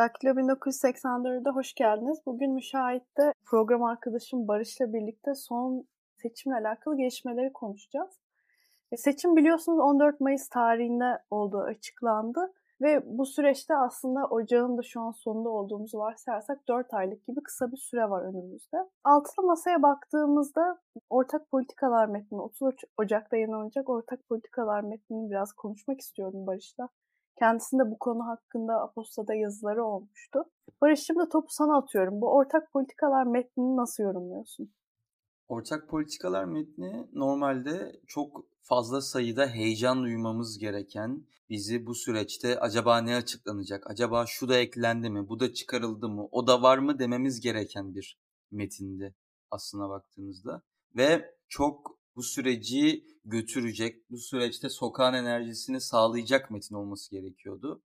Daktilo 1984'de hoş geldiniz. Bugün Müşahit'te program arkadaşım Barış'la birlikte son seçimle alakalı gelişmeleri konuşacağız. E, seçim biliyorsunuz 14 Mayıs tarihinde olduğu açıklandı. Ve bu süreçte aslında ocağın da şu an sonunda olduğumuzu varsayarsak 4 aylık gibi kısa bir süre var önümüzde. Altılı masaya baktığımızda ortak politikalar metni, 30 Ocak'ta yayınlanacak ortak politikalar metnini biraz konuşmak istiyorum Barış'la. Kendisinde bu konu hakkında Aposta'da yazıları olmuştu. Barış şimdi topu sana atıyorum. Bu ortak politikalar metnini nasıl yorumluyorsun? Ortak politikalar metni normalde çok fazla sayıda heyecan duymamız gereken, bizi bu süreçte acaba ne açıklanacak, acaba şu da eklendi mi, bu da çıkarıldı mı, o da var mı dememiz gereken bir metindi aslına baktığımızda. Ve çok bu süreci götürecek, bu süreçte sokağın enerjisini sağlayacak metin olması gerekiyordu.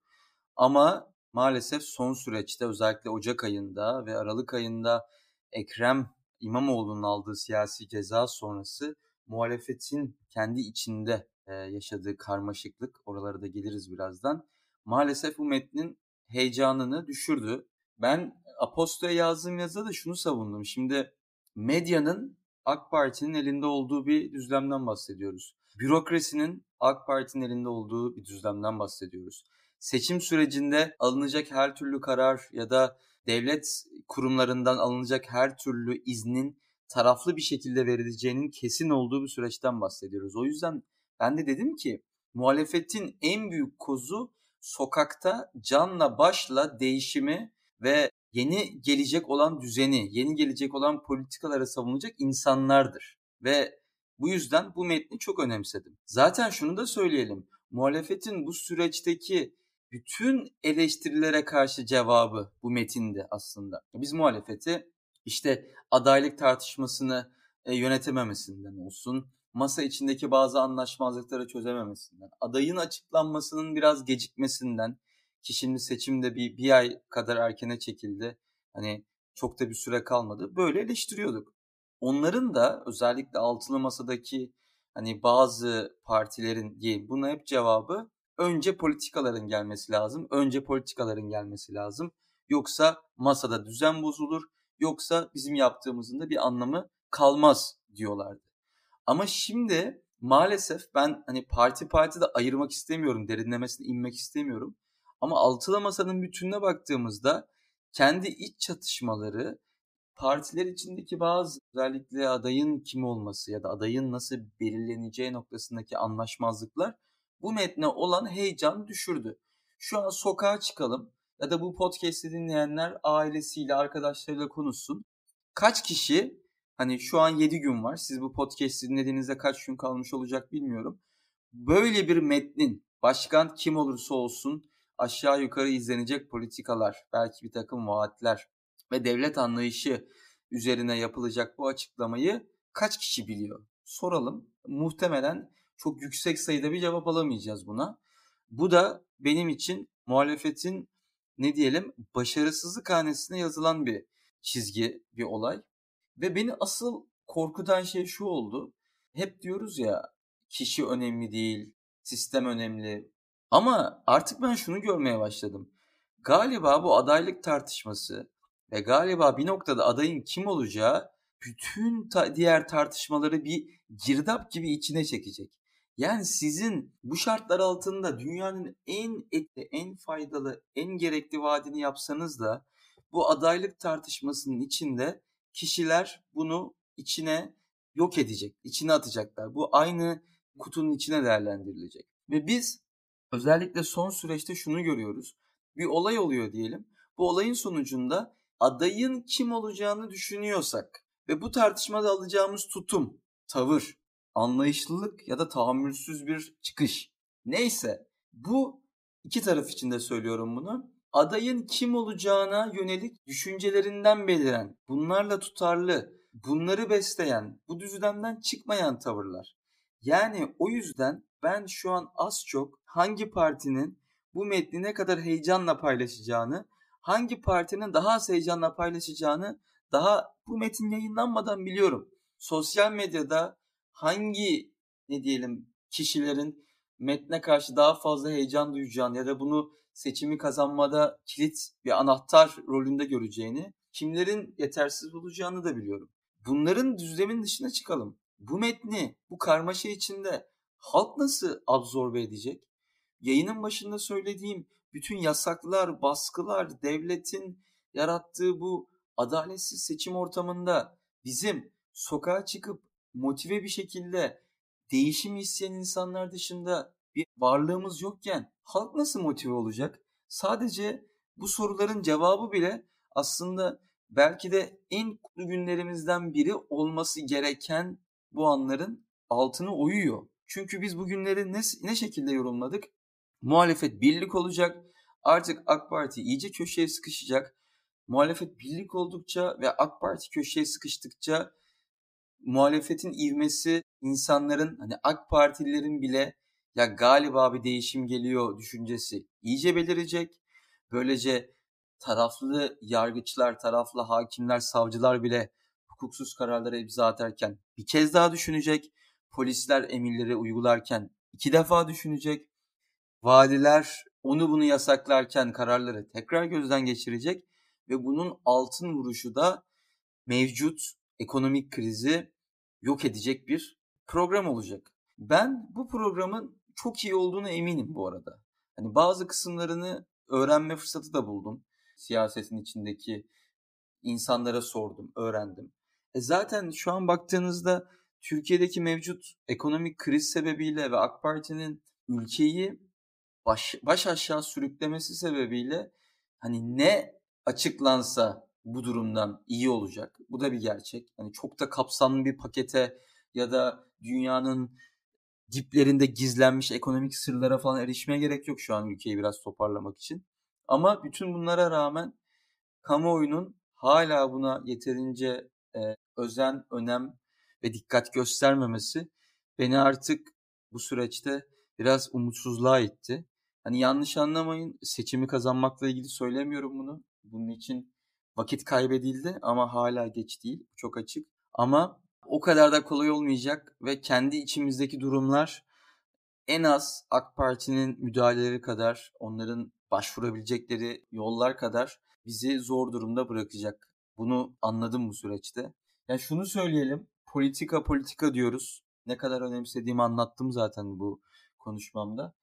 Ama maalesef son süreçte özellikle Ocak ayında ve Aralık ayında Ekrem İmamoğlu'nun aldığı siyasi ceza sonrası muhalefetin kendi içinde yaşadığı karmaşıklık, oralara da geliriz birazdan, maalesef bu metnin heyecanını düşürdü. Ben Aposto'ya yazdığım yazıda da şunu savundum. Şimdi medyanın AK Parti'nin elinde olduğu bir düzlemden bahsediyoruz. Bürokrasinin AK Parti'nin elinde olduğu bir düzlemden bahsediyoruz. Seçim sürecinde alınacak her türlü karar ya da devlet kurumlarından alınacak her türlü iznin taraflı bir şekilde verileceğinin kesin olduğu bir süreçten bahsediyoruz. O yüzden ben de dedim ki muhalefetin en büyük kozu sokakta canla başla değişimi ve yeni gelecek olan düzeni, yeni gelecek olan politikalara savunacak insanlardır. Ve bu yüzden bu metni çok önemsedim. Zaten şunu da söyleyelim. Muhalefetin bu süreçteki bütün eleştirilere karşı cevabı bu metinde aslında. Biz muhalefeti işte adaylık tartışmasını e, yönetememesinden olsun, masa içindeki bazı anlaşmazlıkları çözememesinden, adayın açıklanmasının biraz gecikmesinden ki şimdi seçimde bir, bir ay kadar erkene çekildi. Hani çok da bir süre kalmadı. Böyle eleştiriyorduk. Onların da özellikle altılı masadaki hani bazı partilerin diyeyim buna hep cevabı önce politikaların gelmesi lazım. Önce politikaların gelmesi lazım. Yoksa masada düzen bozulur. Yoksa bizim yaptığımızın da bir anlamı kalmaz diyorlardı. Ama şimdi maalesef ben hani parti parti de ayırmak istemiyorum, derinlemesine inmek istemiyorum. Ama altılı masanın bütününe baktığımızda kendi iç çatışmaları, partiler içindeki bazı özellikle adayın kim olması ya da adayın nasıl belirleneceği noktasındaki anlaşmazlıklar bu metne olan heyecan düşürdü. Şu an sokağa çıkalım ya da bu podcast'i dinleyenler ailesiyle, arkadaşlarıyla konuşsun. Kaç kişi Hani şu an 7 gün var. Siz bu podcast'i dinlediğinizde kaç gün kalmış olacak bilmiyorum. Böyle bir metnin başkan kim olursa olsun aşağı yukarı izlenecek politikalar, belki bir takım vaatler ve devlet anlayışı üzerine yapılacak bu açıklamayı kaç kişi biliyor? Soralım. Muhtemelen çok yüksek sayıda bir cevap alamayacağız buna. Bu da benim için muhalefetin ne diyelim başarısızlık hanesine yazılan bir çizgi, bir olay. Ve beni asıl korkutan şey şu oldu. Hep diyoruz ya kişi önemli değil, sistem önemli. Ama artık ben şunu görmeye başladım. Galiba bu adaylık tartışması ve galiba bir noktada adayın kim olacağı bütün ta- diğer tartışmaları bir girdap gibi içine çekecek. Yani sizin bu şartlar altında dünyanın en etli, en faydalı, en gerekli vaadini yapsanız da bu adaylık tartışmasının içinde kişiler bunu içine yok edecek, içine atacaklar. Bu aynı kutunun içine değerlendirilecek. Ve biz özellikle son süreçte şunu görüyoruz. Bir olay oluyor diyelim. Bu olayın sonucunda adayın kim olacağını düşünüyorsak ve bu tartışmada alacağımız tutum, tavır, anlayışlılık ya da tahammülsüz bir çıkış. Neyse bu iki taraf için de söylüyorum bunu adayın kim olacağına yönelik düşüncelerinden beliren, bunlarla tutarlı, bunları besleyen, bu düzlemden çıkmayan tavırlar. Yani o yüzden ben şu an az çok hangi partinin bu metni ne kadar heyecanla paylaşacağını, hangi partinin daha az heyecanla paylaşacağını daha bu metin yayınlanmadan biliyorum. Sosyal medyada hangi ne diyelim kişilerin metne karşı daha fazla heyecan duyacağını ya da bunu seçimi kazanmada kilit bir anahtar rolünde göreceğini, kimlerin yetersiz olacağını da biliyorum. Bunların düzlemin dışına çıkalım. Bu metni, bu karmaşa içinde halk nasıl absorbe edecek? Yayının başında söylediğim bütün yasaklar, baskılar, devletin yarattığı bu adaletsiz seçim ortamında bizim sokağa çıkıp motive bir şekilde değişim isteyen insanlar dışında bir varlığımız yokken halk nasıl motive olacak? Sadece bu soruların cevabı bile aslında belki de en kutlu günlerimizden biri olması gereken bu anların altını oyuyor. Çünkü biz bu günleri ne, ne şekilde yorumladık? Muhalefet birlik olacak. Artık AK Parti iyice köşeye sıkışacak. Muhalefet birlik oldukça ve AK Parti köşeye sıkıştıkça muhalefetin ivmesi insanların hani AK Partililerin bile ya galiba bir değişim geliyor düşüncesi iyice belirecek. Böylece taraflı yargıçlar, taraflı hakimler, savcılar bile hukuksuz kararlara imza atarken bir kez daha düşünecek. Polisler emirleri uygularken iki defa düşünecek. Valiler onu bunu yasaklarken kararları tekrar gözden geçirecek ve bunun altın vuruşu da mevcut ekonomik krizi yok edecek bir program olacak. Ben bu programın çok iyi olduğunu eminim bu arada. Hani bazı kısımlarını öğrenme fırsatı da buldum. Siyasetin içindeki insanlara sordum, öğrendim. E zaten şu an baktığınızda Türkiye'deki mevcut ekonomik kriz sebebiyle ve AK Parti'nin ülkeyi baş, baş aşağı sürüklemesi sebebiyle hani ne açıklansa bu durumdan iyi olacak. Bu da bir gerçek. Hani çok da kapsamlı bir pakete ya da dünyanın diplerinde gizlenmiş ekonomik sırlara falan erişmeye gerek yok şu an ülkeyi biraz toparlamak için. Ama bütün bunlara rağmen kamuoyunun hala buna yeterince e, özen, önem ve dikkat göstermemesi beni artık bu süreçte biraz umutsuzluğa itti. Hani yanlış anlamayın seçimi kazanmakla ilgili söylemiyorum bunu. Bunun için vakit kaybedildi ama hala geç değil. Çok açık. Ama o kadar da kolay olmayacak ve kendi içimizdeki durumlar en az AK Parti'nin müdahaleleri kadar, onların başvurabilecekleri yollar kadar bizi zor durumda bırakacak. Bunu anladım bu süreçte. Yani şunu söyleyelim. Politika politika diyoruz. Ne kadar önemsediğimi anlattım zaten bu konuşmamda.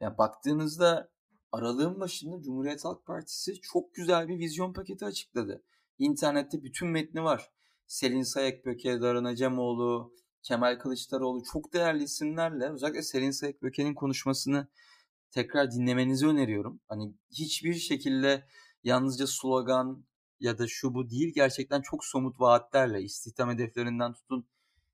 Yani baktığınızda aralığın başında Cumhuriyet Halk Partisi çok güzel bir vizyon paketi açıkladı. İnternette bütün metni var. Selin Sayekböke, Darın Acemoğlu, Kemal Kılıçdaroğlu çok değerli isimlerle özellikle Selin Sayekböke'nin konuşmasını tekrar dinlemenizi öneriyorum. Hani hiçbir şekilde yalnızca slogan ya da şu bu değil gerçekten çok somut vaatlerle istihdam hedeflerinden tutun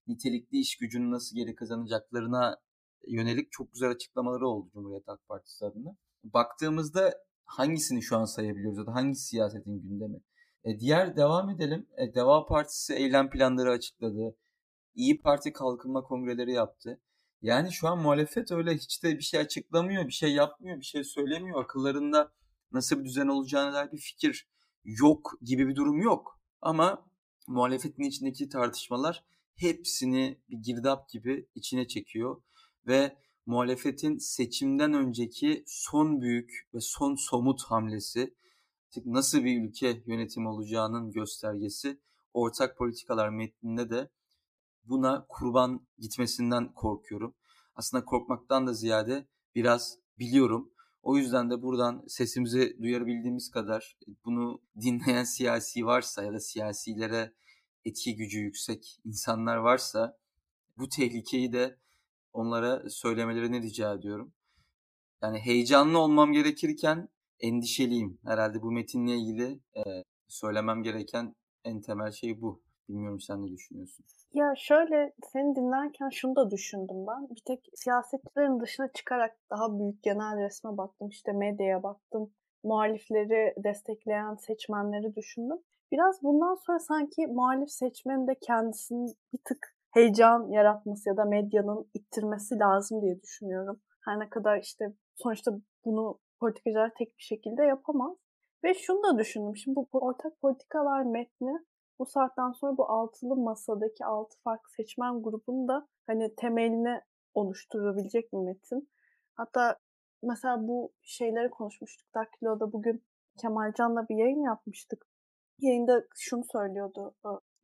nitelikli iş gücünü nasıl geri kazanacaklarına yönelik çok güzel açıklamaları oldu Cumhuriyet Halk Partisi adına. Baktığımızda hangisini şu an sayabiliyoruz ya da hangi siyasetin gündemi? E, diğer devam edelim. E, Deva Partisi eylem planları açıkladı. İyi Parti kalkınma kongreleri yaptı. Yani şu an muhalefet öyle hiç de bir şey açıklamıyor, bir şey yapmıyor, bir şey söylemiyor. Akıllarında nasıl bir düzen olacağına dair bir fikir yok gibi bir durum yok. Ama muhalefetin içindeki tartışmalar hepsini bir girdap gibi içine çekiyor ve muhalefetin seçimden önceki son büyük ve son somut hamlesi nasıl bir ülke yönetimi olacağının göstergesi ortak politikalar metninde de buna kurban gitmesinden korkuyorum. Aslında korkmaktan da ziyade biraz biliyorum. O yüzden de buradan sesimizi duyarabildiğimiz kadar bunu dinleyen siyasi varsa ya da siyasilere etki gücü yüksek insanlar varsa bu tehlikeyi de onlara söylemelerini rica ediyorum. Yani heyecanlı olmam gerekirken endişeliyim. Herhalde bu metinle ilgili söylemem gereken en temel şey bu. Bilmiyorum sen ne düşünüyorsun? Ya şöyle seni dinlerken şunu da düşündüm ben. Bir tek siyasetçilerin dışına çıkarak daha büyük genel resme baktım. İşte medyaya baktım. Muhalifleri destekleyen seçmenleri düşündüm. Biraz bundan sonra sanki muhalif seçmenin de kendisinin bir tık heyecan yaratması ya da medyanın ittirmesi lazım diye düşünüyorum. Her ne kadar işte sonuçta bunu politikacılar tek bir şekilde yapamaz. Ve şunu da düşündüm. Şimdi bu ortak politikalar metni bu saatten sonra bu altılı masadaki altı farklı seçmen grubunu da hani temelini oluşturabilecek bir metin. Hatta mesela bu şeyleri konuşmuştuk. Daktilo'da bugün Kemalcan'la bir yayın yapmıştık. Yayında şunu söylüyordu.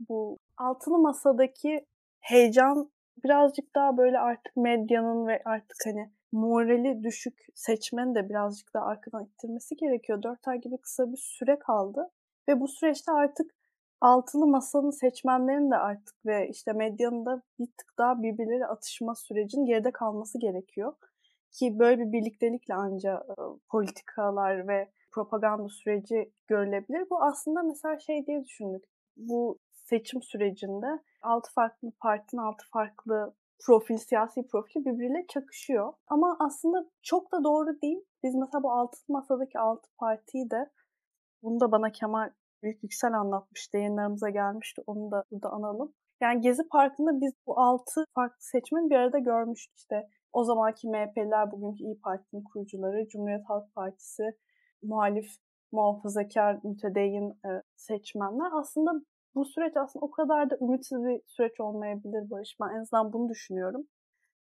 Bu altılı masadaki heyecan birazcık daha böyle artık medyanın ve artık hani morali düşük seçmen de birazcık daha arkadan ittirmesi gerekiyor. Dört ay gibi kısa bir süre kaldı. Ve bu süreçte artık altılı masanın seçmenlerin de artık ve işte medyanın da bir tık daha birbirleri atışma sürecinin geride kalması gerekiyor. Ki böyle bir birliktelikle anca e, politikalar ve propaganda süreci görülebilir. Bu aslında mesela şey diye düşündük. Bu seçim sürecinde altı farklı partinin altı farklı profil, siyasi profili birbiriyle çakışıyor. Ama aslında çok da doğru değil. Biz mesela bu altı masadaki altı partiyi de bunu da bana Kemal Büyük Yüksel anlatmıştı. Yayınlarımıza gelmişti. Onu da burada analım. Yani Gezi Parkı'nda biz bu altı farklı seçmeni bir arada görmüştük. İşte o zamanki MHP'ler, bugünkü İyi Parti'nin kurucuları, Cumhuriyet Halk Partisi, muhalif, muhafazakar, mütedeyyin e, seçmenler. Aslında bu süreç aslında o kadar da ümitsiz bir süreç olmayabilir Barış. Ben en azından bunu düşünüyorum.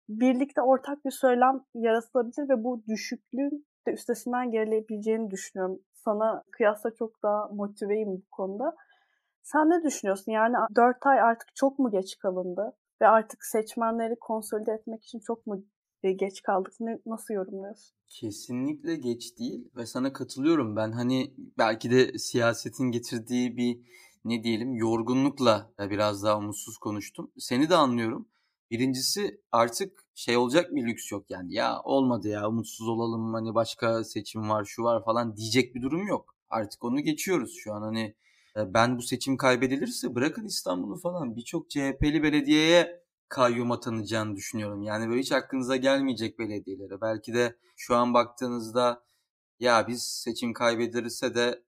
Birlikte ortak bir söylem yaratılabilir ve bu düşüklüğün de üstesinden gelebileceğini düşünüyorum. Sana kıyasla çok daha motiveyim bu konuda. Sen ne düşünüyorsun? Yani 4 ay artık çok mu geç kalındı? Ve artık seçmenleri konsolide etmek için çok mu geç kaldık? Ne, nasıl yorumluyorsun? Kesinlikle geç değil ve sana katılıyorum. Ben hani belki de siyasetin getirdiği bir ne diyelim yorgunlukla biraz daha umutsuz konuştum. Seni de anlıyorum. Birincisi artık şey olacak bir lüks yok yani. Ya olmadı ya umutsuz olalım hani başka seçim var şu var falan diyecek bir durum yok. Artık onu geçiyoruz şu an hani ben bu seçim kaybedilirse bırakın İstanbul'u falan birçok CHP'li belediyeye kayyum atanacağını düşünüyorum. Yani böyle hiç aklınıza gelmeyecek belediyelere. Belki de şu an baktığınızda ya biz seçim kaybedilirse de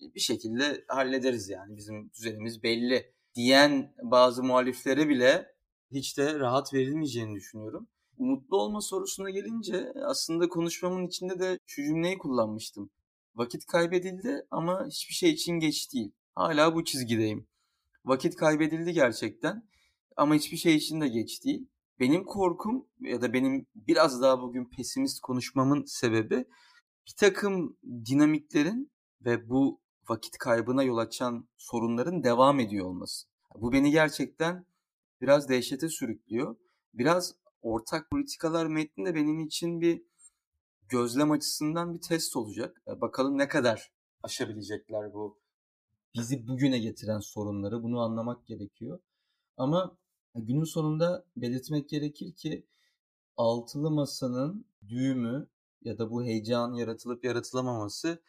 bir şekilde hallederiz yani bizim düzenimiz belli diyen bazı muhaliflere bile hiç de rahat verilmeyeceğini düşünüyorum. Mutlu olma sorusuna gelince aslında konuşmamın içinde de şu cümleyi kullanmıştım. Vakit kaybedildi ama hiçbir şey için geç değil. Hala bu çizgideyim. Vakit kaybedildi gerçekten ama hiçbir şey için de geç değil. Benim korkum ya da benim biraz daha bugün pesimist konuşmamın sebebi bir takım dinamiklerin ve bu vakit kaybına yol açan sorunların devam ediyor olması. Bu beni gerçekten biraz dehşete sürüklüyor. Biraz ortak politikalar metni de benim için bir gözlem açısından bir test olacak. Bakalım ne kadar aşabilecekler bu bizi bugüne getiren sorunları. Bunu anlamak gerekiyor. Ama günün sonunda belirtmek gerekir ki altılı masanın düğümü ya da bu heyecan yaratılıp yaratılamaması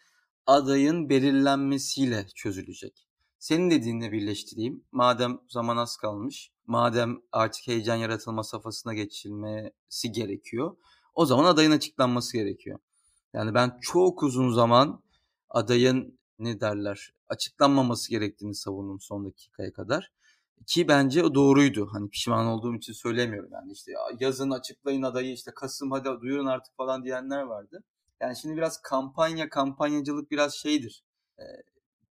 adayın belirlenmesiyle çözülecek. Senin dediğinle birleştireyim. Madem zaman az kalmış, madem artık heyecan yaratılma safhasına geçilmesi gerekiyor, o zaman adayın açıklanması gerekiyor. Yani ben çok uzun zaman adayın ne derler açıklanmaması gerektiğini savundum son dakikaya kadar. Ki bence o doğruydu. Hani pişman olduğum için söylemiyorum. Yani işte yazın açıklayın adayı işte Kasım hadi duyurun artık falan diyenler vardı. Yani şimdi biraz kampanya, kampanyacılık biraz şeydir.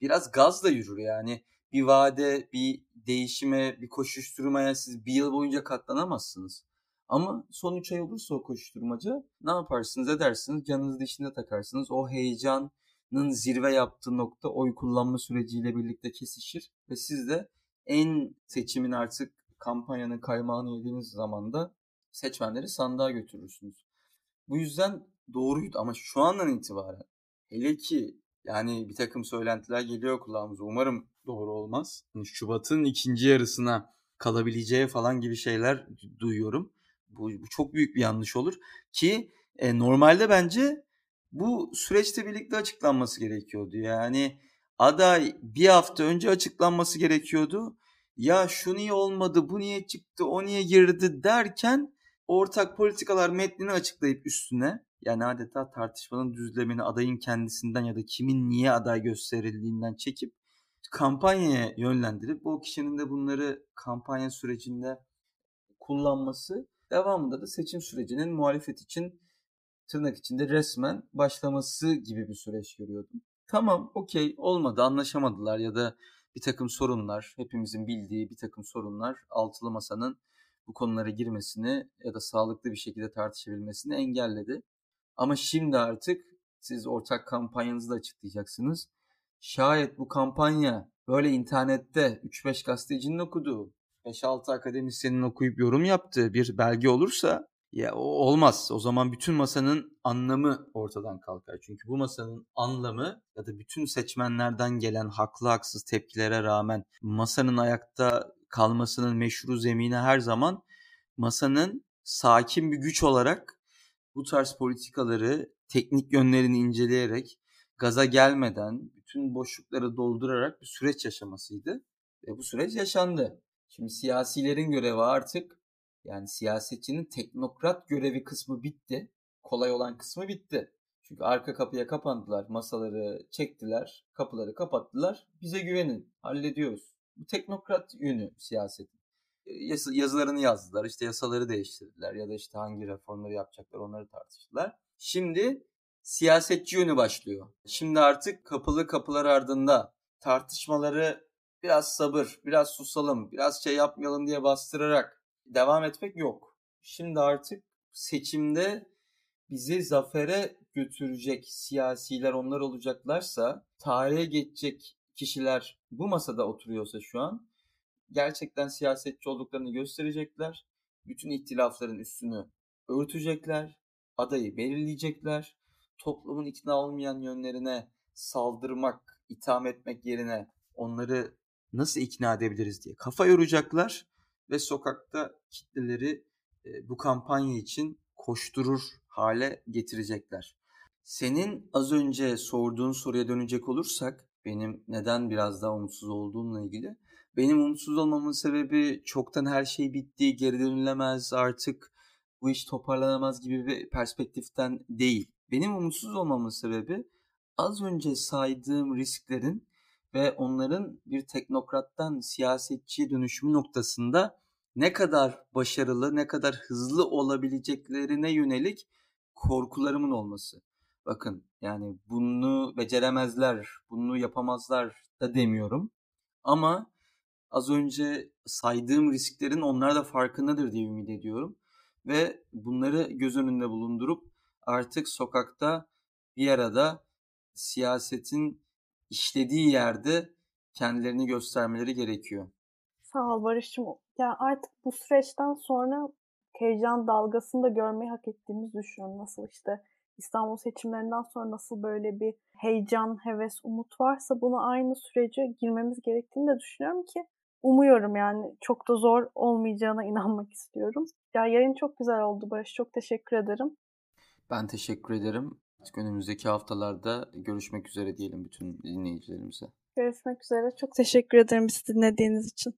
Biraz gazla yürür yani. Bir vade, bir değişime, bir koşuşturmaya siz bir yıl boyunca katlanamazsınız. Ama son 3 ay olursa o koşuşturmaca ne yaparsınız edersiniz canınızı dişinde takarsınız. O heyecanın zirve yaptığı nokta oy kullanma süreciyle birlikte kesişir. Ve siz de en seçimin artık kampanyanın kaymağını yediğiniz zaman da seçmenleri sandığa götürürsünüz. Bu yüzden doğruydu ama şu andan itibaren hele ki yani bir takım söylentiler geliyor kulağımıza. Umarım doğru olmaz. Yani Şubat'ın ikinci yarısına kalabileceği falan gibi şeyler duyuyorum. Bu, bu çok büyük bir yanlış olur ki e, normalde bence bu süreçte birlikte açıklanması gerekiyordu. Yani aday bir hafta önce açıklanması gerekiyordu. Ya şu niye olmadı, bu niye çıktı, o niye girdi derken ortak politikalar metnini açıklayıp üstüne yani adeta tartışmanın düzlemini adayın kendisinden ya da kimin niye aday gösterildiğinden çekip kampanyaya yönlendirip o kişinin de bunları kampanya sürecinde kullanması devamında da seçim sürecinin muhalefet için tırnak içinde resmen başlaması gibi bir süreç görüyordum. Tamam okey olmadı anlaşamadılar ya da bir takım sorunlar hepimizin bildiği bir takım sorunlar altılı masanın bu konulara girmesini ya da sağlıklı bir şekilde tartışabilmesini engelledi. Ama şimdi artık siz ortak kampanyanızı da açıklayacaksınız. Şayet bu kampanya böyle internette 3-5 gazetecinin okuduğu, 5-6 akademisyenin okuyup yorum yaptığı bir belge olursa ya olmaz. O zaman bütün masanın anlamı ortadan kalkar. Çünkü bu masanın anlamı ya da bütün seçmenlerden gelen haklı haksız tepkilere rağmen masanın ayakta kalmasının meşru zemini her zaman masanın sakin bir güç olarak bu tarz politikaları teknik yönlerini inceleyerek gaza gelmeden bütün boşlukları doldurarak bir süreç yaşamasıydı. Ve bu süreç yaşandı. Şimdi siyasilerin görevi artık yani siyasetçinin teknokrat görevi kısmı bitti. Kolay olan kısmı bitti. Çünkü arka kapıya kapandılar, masaları çektiler, kapıları kapattılar. Bize güvenin, hallediyoruz. Bu teknokrat yönü siyasetin. Yazılarını yazdılar, işte yasaları değiştirdiler ya da işte hangi reformları yapacaklar onları tartıştılar. Şimdi siyasetçi yönü başlıyor. Şimdi artık kapılı kapılar ardında tartışmaları biraz sabır, biraz susalım, biraz şey yapmayalım diye bastırarak devam etmek yok. Şimdi artık seçimde bizi zafere götürecek siyasiler onlar olacaklarsa, tarihe geçecek kişiler bu masada oturuyorsa şu an gerçekten siyasetçi olduklarını gösterecekler. Bütün ihtilafların üstünü örtecekler, adayı belirleyecekler. Toplumun ikna olmayan yönlerine saldırmak, itham etmek yerine onları nasıl ikna edebiliriz diye kafa yoracaklar ve sokakta kitleleri bu kampanya için koşturur hale getirecekler. Senin az önce sorduğun soruya dönecek olursak benim neden biraz daha umutsuz olduğumla ilgili. Benim umutsuz olmamın sebebi çoktan her şey bitti, geri dönülemez artık bu iş toparlanamaz gibi bir perspektiften değil. Benim umutsuz olmamın sebebi az önce saydığım risklerin ve onların bir teknokrattan siyasetçiye dönüşümü noktasında ne kadar başarılı, ne kadar hızlı olabileceklerine yönelik korkularımın olması. Bakın yani bunu beceremezler, bunu yapamazlar da demiyorum. Ama az önce saydığım risklerin onlar da farkındadır diye ümit ediyorum. Ve bunları göz önünde bulundurup artık sokakta bir arada siyasetin işlediği yerde kendilerini göstermeleri gerekiyor. Sağ ol Barış'cığım. Yani artık bu süreçten sonra heyecan dalgasını da görmeyi hak ettiğimizi düşünüyorum. Nasıl işte İstanbul seçimlerinden sonra nasıl böyle bir heyecan, heves, umut varsa bunu aynı sürece girmemiz gerektiğini de düşünüyorum ki umuyorum yani çok da zor olmayacağına inanmak istiyorum. Ya yayın çok güzel oldu Barış. Çok teşekkür ederim. Ben teşekkür ederim. Önümüzdeki haftalarda görüşmek üzere diyelim bütün dinleyicilerimize. Görüşmek üzere. Çok teşekkür ederim bizi dinlediğiniz için.